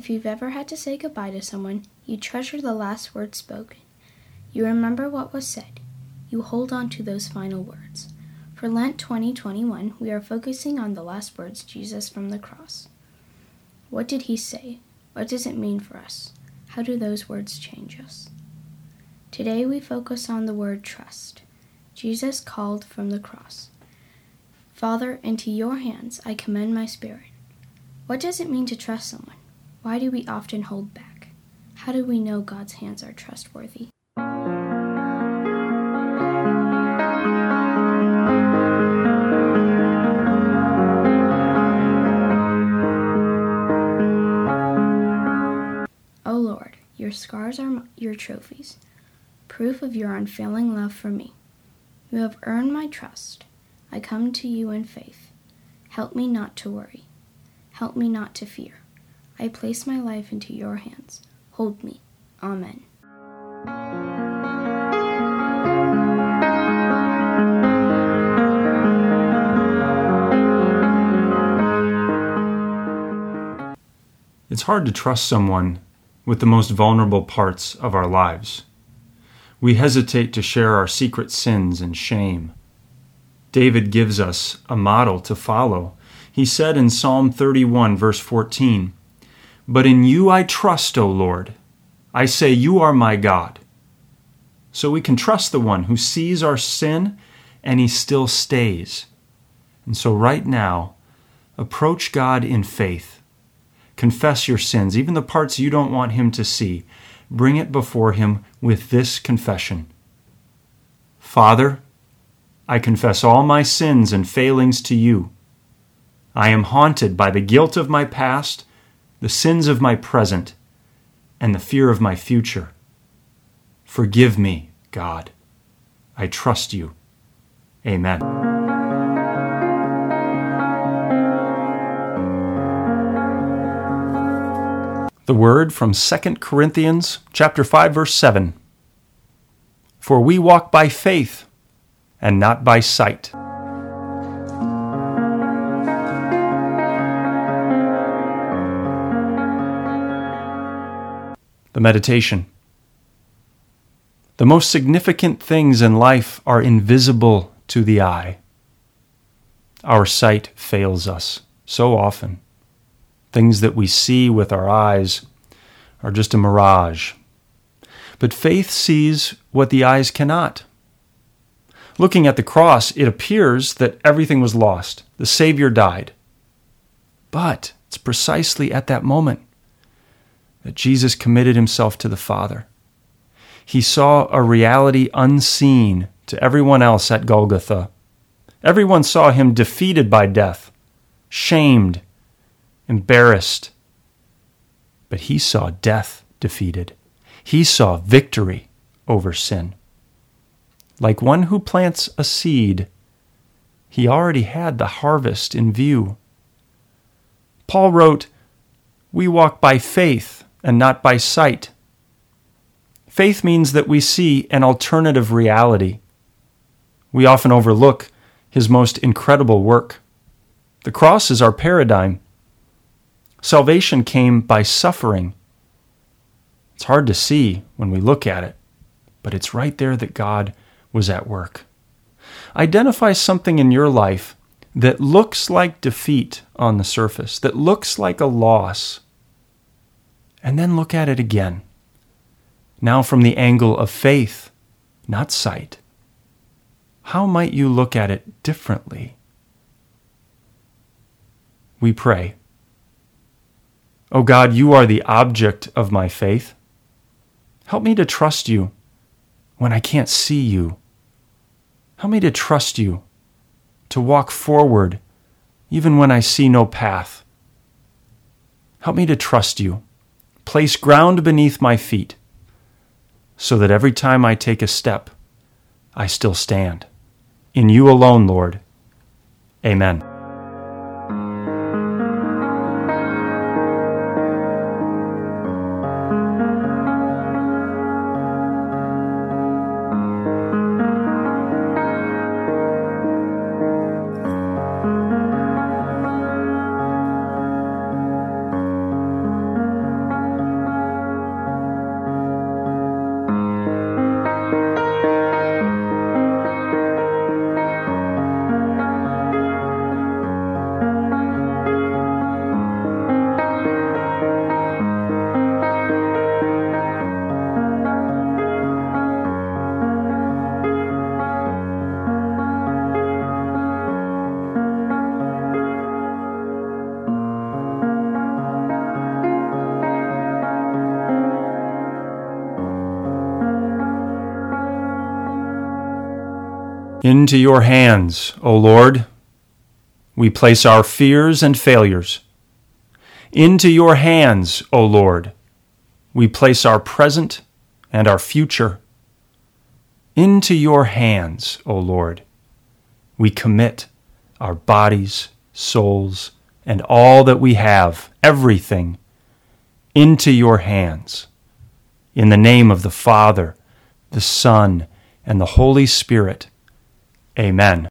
If you've ever had to say goodbye to someone, you treasure the last words spoken. You remember what was said. You hold on to those final words. For Lent 2021, we are focusing on the last words Jesus from the cross. What did he say? What does it mean for us? How do those words change us? Today we focus on the word trust. Jesus called from the cross. Father, into your hands I commend my spirit. What does it mean to trust someone? Why do we often hold back? How do we know God's hands are trustworthy? O Lord, your scars are your trophies, proof of your unfailing love for me. You have earned my trust. I come to you in faith. Help me not to worry. Help me not to fear. I place my life into your hands. Hold me. Amen. It's hard to trust someone with the most vulnerable parts of our lives. We hesitate to share our secret sins and shame. David gives us a model to follow. He said in Psalm 31, verse 14, but in you I trust, O Lord. I say, You are my God. So we can trust the one who sees our sin and he still stays. And so, right now, approach God in faith. Confess your sins, even the parts you don't want him to see. Bring it before him with this confession Father, I confess all my sins and failings to you. I am haunted by the guilt of my past the sins of my present, and the fear of my future. Forgive me, God. I trust you. Amen. The word from 2 Corinthians chapter 5 verse 7. For we walk by faith and not by sight. Meditation. The most significant things in life are invisible to the eye. Our sight fails us so often. Things that we see with our eyes are just a mirage. But faith sees what the eyes cannot. Looking at the cross, it appears that everything was lost. The Savior died. But it's precisely at that moment that Jesus committed himself to the Father. He saw a reality unseen to everyone else at Golgotha. Everyone saw him defeated by death, shamed, embarrassed. But he saw death defeated. He saw victory over sin. Like one who plants a seed, he already had the harvest in view. Paul wrote, We walk by faith and not by sight. Faith means that we see an alternative reality. We often overlook his most incredible work. The cross is our paradigm. Salvation came by suffering. It's hard to see when we look at it, but it's right there that God was at work. Identify something in your life that looks like defeat on the surface, that looks like a loss, and then look at it again. Now, from the angle of faith, not sight. How might you look at it differently? We pray. O oh God, you are the object of my faith. Help me to trust you when I can't see you. Help me to trust you, to walk forward even when I see no path. Help me to trust you. Place ground beneath my feet so that every time I take a step, I still stand. In you alone, Lord. Amen. Into your hands, O Lord, we place our fears and failures. Into your hands, O Lord, we place our present and our future. Into your hands, O Lord, we commit our bodies, souls, and all that we have, everything, into your hands. In the name of the Father, the Son, and the Holy Spirit. Amen.